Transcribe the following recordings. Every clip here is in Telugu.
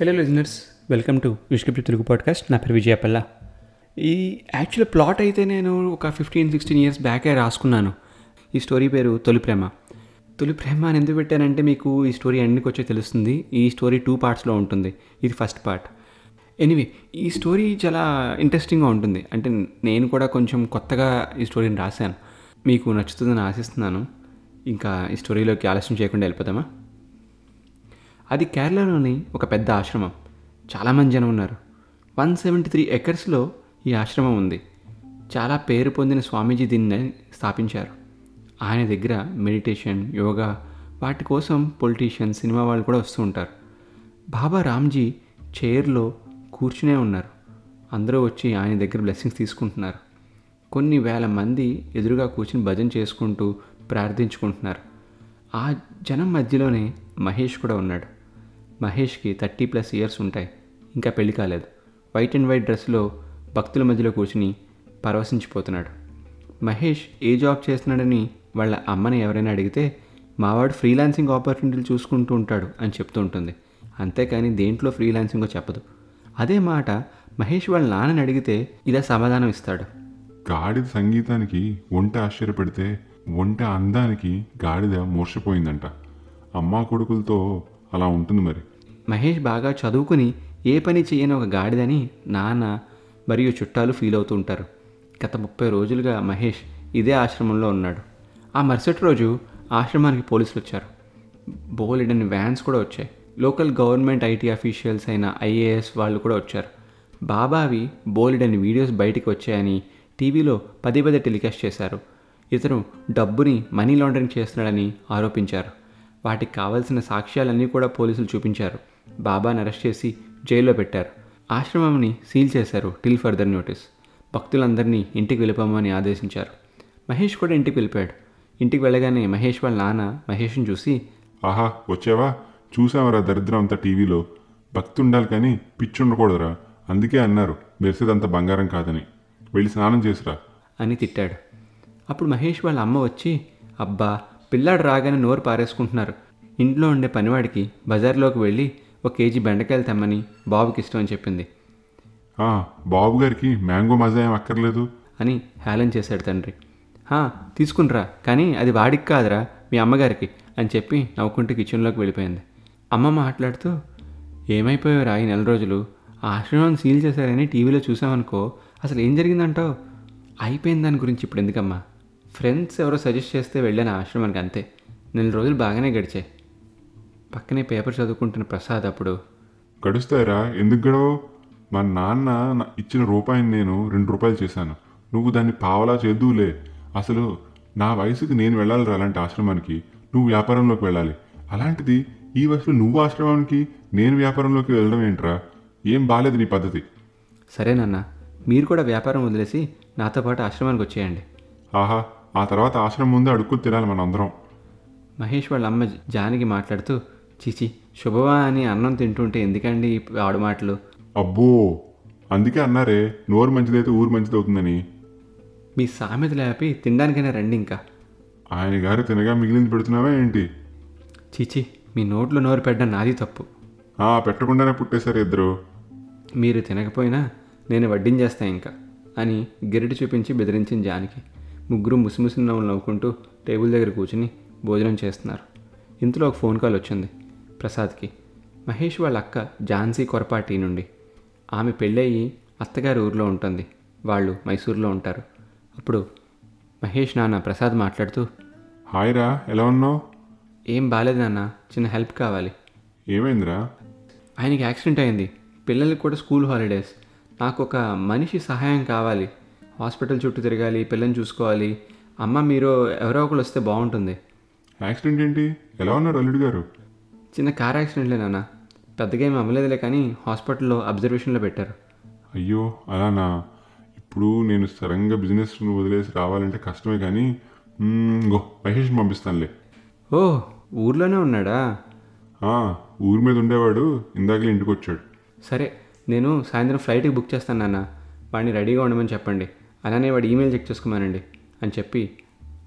Hello listeners welcome to Vishkrupti Telugu podcast నా పేరు విజయపల్ల ఈ యాక్చువల్ ప్లాట్ అయితే నేను ఒక ఫిఫ్టీన్ సిక్స్టీన్ ఇయర్స్ బ్యాకే రాసుకున్నాను. ఈ స్టోరీ పేరు తొలి ప్రేమ. తొలి ప్రేమ అని ఎందుకు పెట్టానంటే మీకు ఈ స్టోరీ ఎండ్కి వచ్చే తెలుస్తుంది. ఈ స్టోరీ టూ పార్ట్స్లో ఉంటుంది. ఇది ఫస్ట్ పార్ట్ ఎనీవే ఈ స్టోరీ చాలా ఇంట్రెస్టింగ్గా ఉంటుంది. అంటే నేను కూడా కొంచెం కొత్తగా ఈ స్టోరీని రాశాను. మీకు నచ్చుతుందని ఆశిస్తున్నాను. ఇంకా ఈ స్టోరీలోకి ఆలస్యం చేయకుండా వెళ్ళిపోతామా అది కేరళలోని ఒక పెద్ద ఆశ్రమం. చాలామంది జనం ఉన్నారు. వన్ సెవెంటీ త్రీ ఎకర్స్లో ఈ ఆశ్రమం ఉంది. చాలా పేరు పొందిన స్వామీజీ దీన్ని స్థాపించారు. ఆయన దగ్గర మెడిటేషన్ యోగా వాటి కోసం పొలిటీషియన్ సినిమా వాళ్ళు కూడా వస్తూ ఉంటారు. బాబా రామ్జీ చైర్లో కూర్చునే ఉన్నారు. అందరూ వచ్చి ఆయన దగ్గర బ్లెస్సింగ్స్ తీసుకుంటున్నారు. కొన్ని వేల మంది ఎదురుగా కూర్చుని భజన చేసుకుంటూ ప్రార్థించుకుంటున్నారు. ఆ జనం మధ్యలోనే మహేష్ కూడా ఉన్నాడు. మహేష్కి థర్టీ ప్లస్ ఇయర్స్ ఉంటాయి. ఇంకా పెళ్ళి కాలేదు. వైట్ అండ్ వైట్ డ్రెస్లో భక్తుల మధ్యలో కూర్చుని పరవశించిపోతున్నాడు. మహేష్ ఏ జాబ్ చేస్తున్నాడని వాళ్ళ అమ్మని ఎవరైనా అడిగితే మావాడు ఫ్రీలాన్సింగ్ ఆపర్చునిటీలు చూసుకుంటూ ఉంటాడు అని చెప్తూ ఉంటుంది. అంతేకాని దేంట్లో ఫ్రీలాన్సింగో చెప్పదు. అదే మాట మహేష్ వాళ్ళ నాన్నని అడిగితే ఇలా సమాధానం ఇస్తాడు. గాడిద సంగీతానికి ఒంట ఆశ్చర్యపడితే ఒంట అందానికి గాడిద మూర్షపోయిందంట అమ్మా కొడుకులతో అలా ఉంటుంది మరి. మహేష్ బాగా చదువుకుని ఏ పని చేయని ఒక గాడిదని నాన్న మరియు చుట్టాలు ఫీల్ అవుతూ ఉంటారు. గత ముప్పై రోజులుగా మహేష్ ఇదే ఆశ్రమంలో ఉన్నాడు. ఆ మరుసటి రోజు ఆశ్రమానికి పోలీసులు వచ్చారు. బోలెడని వ్యాన్స్ కూడా వచ్చాయి. లోకల్ గవర్నమెంట్ ఐటీ అఫీషియల్స్ అయిన ఐఏఎస్ వాళ్ళు కూడా వచ్చారు. బాబావి బోలెడని వీడియోస్ బయటికి వచ్చాయని టీవీలో పదే పదే టెలికాస్ట్ చేశారు. ఇతను డబ్బుని మనీ లాండరింగ్ చేస్తున్నాడని ఆరోపించారు. వాటికి కావలసిన సాక్ష్యాలన్నీ కూడా పోలీసులు చూపించారు. బాబాని అరెస్ట్ చేసి జైల్లో పెట్టారు. ఆశ్రమంని సీల్ చేశారు టిల్ ఫర్దర్ నోటీస్. భక్తులందరినీ ఇంటికి వెళ్ళిపోమని ఆదేశించారు. మహేష్ కూడా ఇంటికి వెళ్ళిపోయాడు. ఇంటికి వెళ్ళగానే మహేష్ వాళ్ళ నాన్న మహేష్ని చూసి ఆహా వచ్చావా? చూసావరా దరిద్రం అంతా టీవీలో? భక్తి ఉండాలి కానీ పిచ్చి ఉండకూడదురా అందుకే అన్నారు మెరిసేదంత బంగారం కాదని. వెళ్ళి స్నానం చేసిరా. అని తిట్టాడు. అప్పుడు మహేష్ వాళ్ళ అమ్మ వచ్చి అబ్బా పిల్లాడు రాగానే నోరు పారేసుకుంటున్నారు. ఇంట్లో ఉండే పనివాడికి బజార్లోకి వెళ్ళి ఒక కేజీ బెండకాయలు తెమ్మని బాబుకి ఇష్టం అని చెప్పింది. బాబు గారికి మ్యాంగో మజా ఏం అక్కర్లేదు. అని హేళన చేశాడు తండ్రి. "హా, తీసుకునిరా కానీ అది వాడికి కాదురా మీ అమ్మగారికి అని చెప్పి నవ్వుకుంటూ కిచెన్లోకి వెళ్ళిపోయింది. అమ్మ మాట్లాడుతూ ఏమైపోయావురా ఈ నెల రోజులు? ఆశ్రమం సీల్ చేశారని టీవీలో చూసామనుకో అసలు ఏం జరిగిందంటావు? అయిపోయిన దాని గురించి ఇప్పుడు ఎందుకమ్మా? ఫ్రెండ్స్ ఎవరో సజెస్ట్ చేస్తే వెళ్ళాను ఆశ్రమానికి అంతే. నెల రోజులు బాగానే గడిచాయి. పక్కనే పేపర్ చదువుకుంటున్న ప్రసాద్ అప్పుడు. గడుస్తాయిరా ఎందుకు గడవో మా నాన్న ఇచ్చిన రూపాయిని నేను రెండు రూపాయలు చేశాను. నువ్వు దాన్ని పావలా చేద్దువులే అసలు నా వయసుకి నేను వెళ్ళాలి అలాంటి ఆశ్రమానికి. నువ్వు వ్యాపారంలోకి వెళ్ళాలి. అలాంటిది ఈ వయసులో నువ్వు ఆశ్రమానికి నేను వ్యాపారంలోకి వెళ్ళడం ఏంట్రా? ఏం బాలేదు నీ పద్ధతి. సరేనన్నా మీరు కూడా వ్యాపారం వదిలేసి నాతో పాటు ఆశ్రమానికి వచ్చేయండి. ఆహా ఆ తర్వాత ఆశ్రమం ముందే అడుక్కుని తినాలి మన అందరం మహేష్ వాళ్ళ అమ్మ జానకి మాట్లాడుతూ చిచి శుభవా అని అన్నం తింటుంటే ఎందుకండి ఈ ఆడు మాటలు? అబ్బో అందుకే అన్నారే నోరు మంచిదైతే ఊరు మంచిది అవుతుందని మీ సామెత లేపి తినడానికైనా రండి ఇంకా. ఆయన గారు తినగా మిగిలింది పెడుతున్నావా ఏంటి? చిచి మీ నోట్లో నోరు పెట్టడం నాది తప్పు. ఆ పెట్టకుండానే పుట్టేశారు ఇద్దరు. మీరు తినకపోయినా నేను వడ్డించేస్తా ఇంకా అని గిరిటి చూపించి బెదిరించిన జానకి. ముగ్గురు ముసిముసి నవ్వులు నవ్వుకుంటూ టేబుల్ దగ్గర కూర్చుని భోజనం చేస్తున్నారు. ఇంతలో ఒక ఫోన్ కాల్ వచ్చింది. ప్రసాద్కి. మహేష్ వాళ్ళ అక్క ఝాన్సీ కొరపాటి నుండి. ఆమె పెళ్ళయి అత్తగారి ఊర్లో ఉంటుంది. వాళ్ళు మైసూర్లో ఉంటారు. అప్పుడు మహేష్ నాన్న ప్రసాద్ మాట్లాడుతూ హాయ్ రా ఎలా ఉన్నావు? ఏం బాలేదు నాన్న చిన్న హెల్ప్ కావాలి. ఏమైందిరా? ఆయనకి యాక్సిడెంట్ అయింది. పిల్లలకి కూడా స్కూల్ హాలిడేస్. నాకు ఒక మనిషి సహాయం కావాలి. హాస్పిటల్ చుట్టూ తిరగాలి పిల్లని చూసుకోవాలి. అమ్మ మీరు ఎవరో ఒకరు వస్తే బాగుంటుంది. యాక్సిడెంట్ ఏంటి? ఎలా ఉన్నారు అల్లుడు గారు? చిన్న కార్ యాక్సిడెంట్లే నాన్న. పెద్దగా ఏమి అవ్వలేదులే కానీ హాస్పిటల్లో అబ్జర్వేషన్లో పెట్టారు. అయ్యో అలానా ఇప్పుడు నేను సడన్గా బిజినెస్ వదిలేసి రావాలంటే కష్టమే కానీ గో మహేష్ని పంపిస్తానులే. ఓ ఊర్లోనే ఉన్నాడా? ఊరి మీద ఉండేవాడు ఇందాకలే ఇంటికి వచ్చాడు సరే నేను సాయంత్రం ఫ్లైట్కి బుక్ చేస్తాను నాన్న. వాడిని రెడీగా ఉండమని చెప్పండి. అలానే వాడి ఈమెయిల్ చెక్ చేసుకోమనండి అని చెప్పి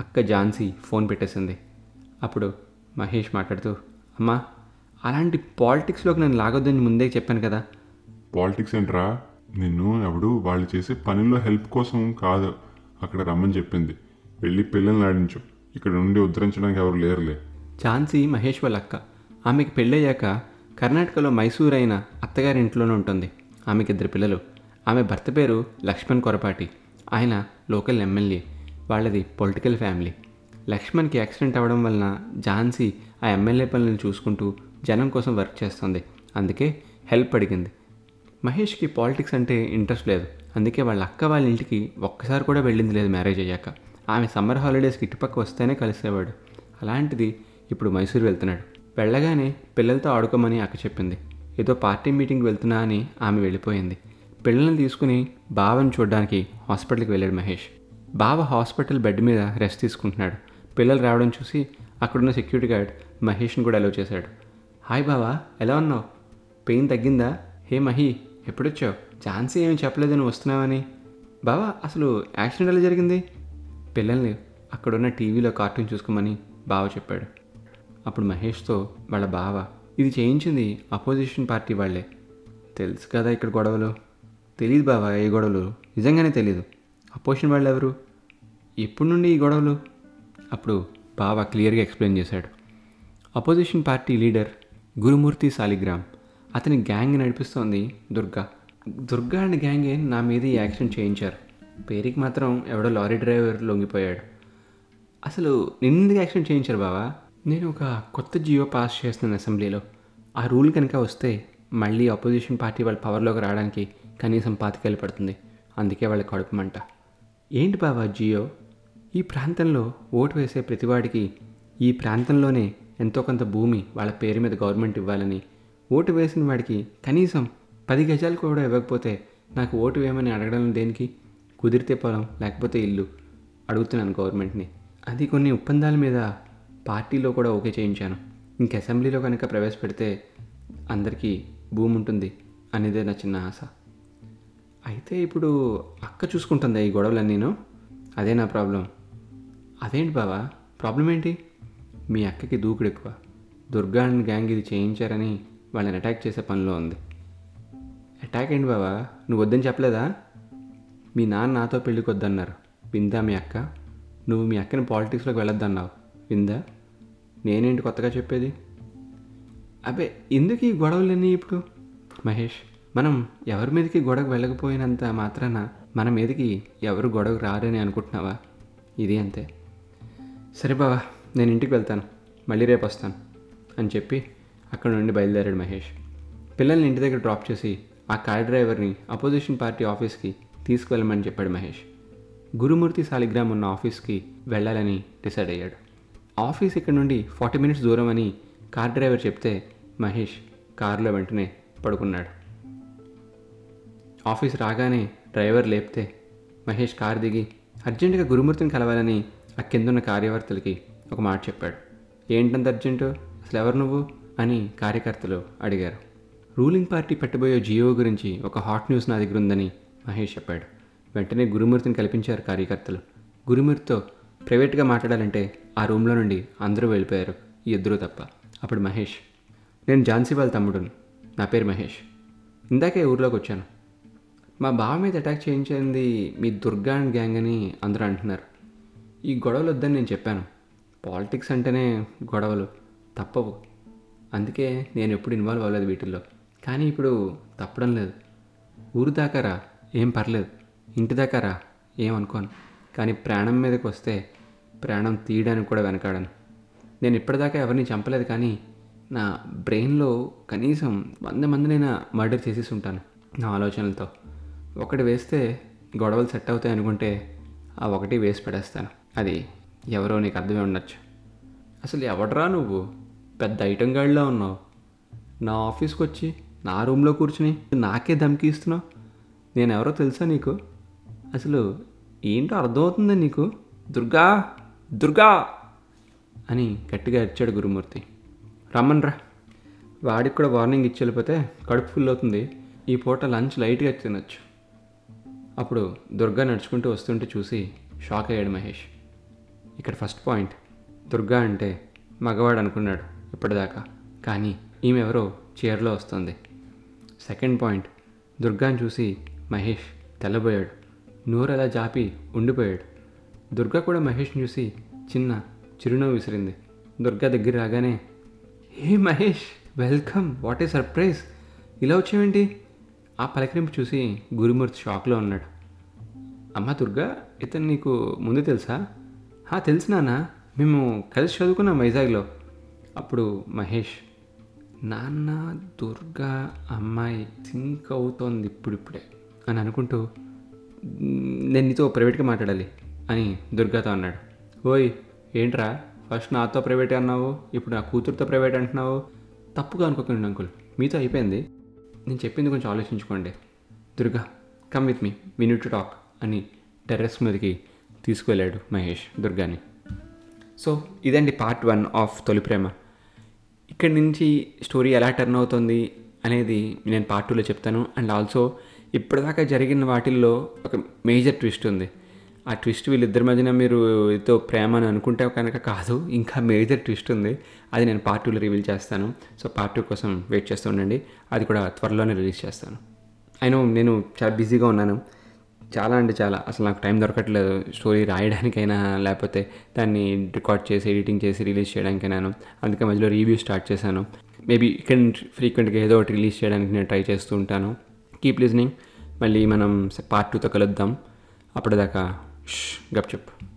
అక్క ఝాన్సీ ఫోన్ పెట్టేసింది. అప్పుడు మహేష్ మాట్లాడుతూ అమ్మా అలాంటి పాలిటిక్స్లోకి నేను లాగొద్దని ముందే చెప్పాను కదా. పాలిటిక్స్ ఏంట్రా? నిన్ను ఎవడు వాళ్ళు చేసే పనిలో హెల్ప్ కోసం కాదు. అక్కడ రమ్మని చెప్పింది. వెళ్ళి పిల్లల్ని ఆడించు. ఇక్కడ నుండి ఉద్ధరించడానికి ఎవరు లేరులే. ఝాన్సీ మహేష్ వాళ్ళ అక్క. ఆమెకి పెళ్ళయ్యాక కర్ణాటకలో మైసూర్ అయిన అత్తగారి ఇంట్లోనే ఉంటుంది. ఆమెకి ఇద్దరు పిల్లలు. ఆమె భర్త పేరు లక్ష్మణ్ కొరపాటి. ఆయన లోకల్ ఎమ్మెల్యే. వాళ్ళది పొలిటికల్ ఫ్యామిలీ లక్ష్మణ్కి యాక్సిడెంట్ అవ్వడం వలన ఝాన్సీ ఆ ఎమ్మెల్యే పనులను చూసుకుంటూ జనం కోసం వర్క్ చేస్తుంది. అందుకే హెల్ప్ అడిగింది. మహేష్కి పాలిటిక్స్ అంటే ఇంట్రెస్ట్ లేదు. అందుకే వాళ్ళ అక్క వాళ్ళ ఇంటికి ఒక్కసారి కూడా వెళ్ళింది లేదు మ్యారేజ్ అయ్యాక. ఆమె సమ్మర్ హాలిడేస్కి ఇటుపక్క వస్తేనే కలిసేవాడు. అలాంటిది ఇప్పుడు మైసూరు వెళ్తున్నాడు. వెళ్ళగానే పిల్లలతో ఆడుకోమని అక్క చెప్పింది. ఏదో పార్టీ మీటింగ్కి వెళ్తున్నా అని ఆమె వెళ్ళిపోయింది. పిల్లల్ని తీసుకుని బావని చూడడానికి హాస్పిటల్కి వెళ్ళాడు మహేష్. బావ హాస్పిటల్ బెడ్ మీద రెస్ట్ తీసుకుంటున్నాడు. పిల్లలు రావడం చూసి అక్కడున్న సెక్యూరిటీ గార్డ్ మహేష్ని కూడా అలో చేశాడు. హాయ్ బావా ఎలా ఉన్నావు? పెయిన్ తగ్గిందా? హే మహి ఎప్పుడొచ్చావు? ఛాన్సీ ఏమి చెప్పలేదు నువ్వు వస్తున్నావని. బావా అసలు యాక్సిడెంట్ ఎలా జరిగింది? పిల్లల్ని అక్కడున్న టీవీలో కార్టూన్ చూసుకోమని బావ చెప్పాడు. అప్పుడు మహేష్తో వాళ్ళ బావ ఇది చేయించింది అపోజిషన్ పార్టీ వాళ్ళే. తెలుసు కదా ఇక్కడ గొడవలు. తెలియదు బావా ఏ గొడవలు. నిజంగానే తెలీదు. అపోజిషన్ వాళ్ళు ఎవరు ఎప్పటి నుండి ఈ గొడవలు? అప్పుడు బావ క్లియర్గా ఎక్స్ప్లెయిన్ చేశాడు. Opposition party leader Gurumurthy Saligram. అతని గ్యాంగ్ నడిపిస్తోంది దుర్గా. దుర్గా అండ్ గ్యాంగే నా మీద ఈ యాక్సిడెంట్ చేయించారు. పేరుకి మాత్రం ఎవడో లారీ డ్రైవర్ లొంగిపోయాడు. అసలు నిన్నది యాక్సిడెంట్ చేయించారు బావా? నేను ఒక కొత్త జియో పాస్ చేస్తున్నాను అసెంబ్లీలో. ఆ రూల్ కనుక వస్తే మళ్ళీ అపోజిషన్ పార్టీ వాళ్ళ పవర్లోకి రావడానికి కనీసం పాతికేళ్ళు పడుతుంది. అందుకే వాళ్ళకి కడుపుమంట ఏంటి బావా జియో? ఈ ప్రాంతంలో ఓటు వేసే ప్రతివాడికి ఈ ప్రాంతంలోనే ఎంతో కొంత భూమి వాళ్ళ పేరు మీద గవర్నమెంట్ ఇవ్వాలని. ఓటు వేసిన వాడికి కనీసం పది గజాలు కూడా ఇవ్వకపోతే నాకు ఓటు వేయమని అడగడం దేనికి? కుదిరితే పొలం లేకపోతే ఇల్లు అడుగుతున్నాను గవర్నమెంట్ని. అది కొన్ని ఒప్పందాల మీద పార్టీలో కూడా ఓకే చేయించాను. ఇంక అసెంబ్లీలో కనుక ప్రవేశపెడితే అందరికీ భూమి ఉంటుంది అనేదే నా చిన్న ఆశ. అయితే ఇప్పుడు అక్క చూసుకుంటుంది ఈ గొడవలన్నీను అదే నా ప్రాబ్లం. అదేంటి బావా? ప్రాబ్లం ఏంటి? మీ అక్కకి దూకుడు ఎక్కువ. దుర్గా అండ్ గ్యాంగ్ ఇది చేయించారని వాళ్ళని అటాక్ చేసే పనిలో ఉంది. అటాక్ ఏంటి బావా? నువ్వు వద్దని చెప్పలేదా? మీ నాన్న నాతో పెళ్ళికి వద్దన్నారు. విందా మీ అక్క? నువ్వు మీ అక్కని పాలిటిక్స్లోకి వెళ్ళొద్దన్నావు. విందా? నేనేంటి కొత్తగా చెప్పేది? అబ్బే ఎందుకు ఈ గొడవలన్నీ ఇప్పుడు? మహేష్ మనం ఎవరి మీదకి గొడవకు వెళ్ళకపోయినంత మాత్రాన మన మీదకి ఎవరు గొడవకు రారని అనుకుంటున్నావా? ఇది అంతే. సరే బావా నేను ఇంటికి వెళ్తాను. మళ్ళీ రేపు వస్తాను అని చెప్పి అక్కడ నుండి బయలుదేరాడు మహేష్. పిల్లల్ని ఇంటి దగ్గర డ్రాప్ చేసి ఆ కార్ డ్రైవర్ని అపోజిషన్ పార్టీ ఆఫీస్కి తీసుకువెళ్ళమని చెప్పాడు మహేష్. గురుమూర్తి సాలిగ్రామ్ ఉన్న ఆఫీస్కి వెళ్ళాలని డిసైడ్ అయ్యాడు. ఆఫీస్ ఇక్కడ నుండి ఫార్టీ మినిట్స్ దూరం అని కార్ డ్రైవర్ చెప్తే మహేష్ కారులో వెంటనే పడుకున్నాడు. ఆఫీస్ రాగానే డ్రైవర్ లేపితే మహేష్ కార్ దిగి అర్జెంటుగా గురుమూర్తిని కలవాలని ఆ కిందున్న కార్యవర్తలకి ఒక మాట చెప్పాడు. ఏంటంత అర్జెంటు? అసలు ఎవరు నువ్వు? అని కార్యకర్తలు అడిగారు. రూలింగ్ పార్టీ పెట్టబోయే జియో గురించి ఒక హాట్ న్యూస్ నా దగ్గర ఉందని మహేష్ చెప్పాడు. వెంటనే గురుమూర్తిని కల్పించారు కార్యకర్తలు. గురుమూర్తితో ప్రైవేట్గా మాట్లాడాలంటే ఆ రూమ్లో నుండి అందరూ వెళ్ళిపోయారు. ఈ ఇద్దరూ తప్ప. అప్పుడు మహేష్ నేను ఝాన్సీ వాళ్ళ తమ్ముడును. నా పేరు మహేష్. ఇందాకే ఊర్లోకి వచ్చాను. మా బావ మీద అటాక్ చేయించింది మీ దుర్గా అండ్ గ్యాంగ్ అని అందరూ అంటున్నారు. ఈ గొడవలు వద్దని నేను చెప్పాను. పాలిటిక్స్ అంటేనే గొడవలు తప్పవు. అందుకే నేను ఎప్పుడు ఇన్వాల్వ్ అవ్వలేదు వీటిల్లో. కానీ ఇప్పుడు తప్పడం లేదు. ఊరు దాకారా ఏం పర్లేదు. ఇంటి దాకారా ఏమనుకోను కానీ ప్రాణం మీదకి వస్తే ప్రాణం తీయడానికి కూడా వెనకాడను. నేను ఇప్పటిదాకా ఎవరిని చంపలేదు కానీ నా బ్రెయిన్లో కనీసం వంద మందినైనా మర్డర్ చేసేసి ఉంటాను నా ఆలోచనలతో. ఒకటి వేస్తే గొడవలు సెట్ అవుతాయి అనుకుంటే ఆ ఒకటి వేసి పడేస్తాను. అది ఎవరో నీకు అర్థమే ఉండొచ్చు. అసలు ఎవడరా నువ్వు? పెద్ద ఐటమ్ గాడిలా ఉన్నావు. నా ఆఫీస్కి వచ్చి నా రూమ్లో కూర్చుని నాకే ధమ్కి ఇస్తున్నావు. నేను ఎవరో తెలుసా నీకు? అసలు ఏంటో అర్థమవుతుందా నీకు? దుర్గా దుర్గా! అని గట్టిగా అరిచాడు గురుమూర్తి. రమ్మన్రా. వాడికి కూడా వార్నింగ్ ఇచ్చి వెళ్ళిపోతే కడుపు ఫుల్ అవుతుంది. ఈ పూట లంచ్ లైట్గా తినొచ్చు. అప్పుడు దుర్గా నడుచుకుంటూ వస్తుంటే చూసి షాక్ అయ్యాడు మహేష్. ఇక్కడ ఫస్ట్ పాయింట్ దుర్గా అంటే మగవాడు అనుకున్నాడు ఇప్పటిదాకా. కానీ ఈమె ఎవరో చీరలో వస్తుంది. సెకండ్ పాయింట్ దుర్గాని చూసి మహేష్ తెల్లబోయాడు. నోరు అలా జాపి ఉండిపోయాడు. దుర్గా కూడా మహేష్ని చూసి చిన్న చిరునవ్వు విసిరింది. దుర్గా దగ్గర రాగానే hey Mahesh welcome what a surprise. ఇలా వచ్చావేంటి? ఆ పలకరింపు చూసి గురుమూర్తి షాక్లో ఉన్నాడు. అమ్మ దుర్గా ఇతను నీకు ముందు తెలుసా? తెలుసు నాన్న మేము కలిసి చదువుకున్నాం వైజాగ్లో. అప్పుడు మహేష్ నాన్న దుర్గా అమ్మాయి థింక్ అవుతోంది ఇప్పుడిప్పుడే అని అనుకుంటూ నేను నీతో ప్రైవేట్గా మాట్లాడాలి అని దుర్గాతో అన్నాడు. ఓయ్ ఏంట్రా ఫస్ట్ నాతో ప్రైవేట్ అన్నావు ఇప్పుడు నా కూతురుతో ప్రైవేట్ అంటున్నావు? తప్పుగా అనుకోకండి అంకుల్ మీతో అయిపోయింది. నేను చెప్పింది కొంచెం ఆలోచించుకోండి. Durga come with me me to talk అని టెర్రస్ మీదకి తీసుకువెళ్ళాడు మహేష్ దుర్గాని. సో ఇదండి part one of Tholi Prema. ఇక్కడి నుంచి స్టోరీ ఎలా టర్న్ అవుతుంది అనేది నేను పార్ట్ టూలో చెప్తాను. అండ్ ఆల్సో ఇప్పటిదాకా జరిగిన వాటిల్లో ఒక మేజర్ ట్విస్ట్ ఉంది. ఆ ట్విస్ట్ వీళ్ళిద్దరి మధ్యన మీరు ఏదో ప్రేమ అని అనుకుంటే కనుక కాదు ఇంకా మేజర్ ట్విస్ట్ ఉంది. అది నేను పార్ట్ టూలో రివీల్ చేస్తాను. సో పార్ట్ టూ కోసం వెయిట్ చేస్తూ ఉండండి. అది కూడా త్వరలోనే రిలీజ్ చేస్తాను. అయినో నేను చాలా బిజీగా ఉన్నాను. చాలా అంటే చాలా. అసలు నాకు టైం దొరకట్లేదు స్టోరీ రాయడానికైనా లేకపోతే దాన్ని రికార్డ్ చేసి ఎడిటింగ్ చేసి రిలీజ్ చేయడానికైనాను. అందుకే మధ్యలో రివ్యూ స్టార్ట్ చేశాను. మేబీ ఇక్కడ ఫ్రీక్వెంట్గా ఏదో ఒకటి రిలీజ్ చేయడానికి నేను ట్రై చేస్తూ ఉంటాను. Keep listening. మళ్ళీ మనం పార్ట్ టూతో కలుద్దాం. అప్పటిదాకా గప్ చెప్పు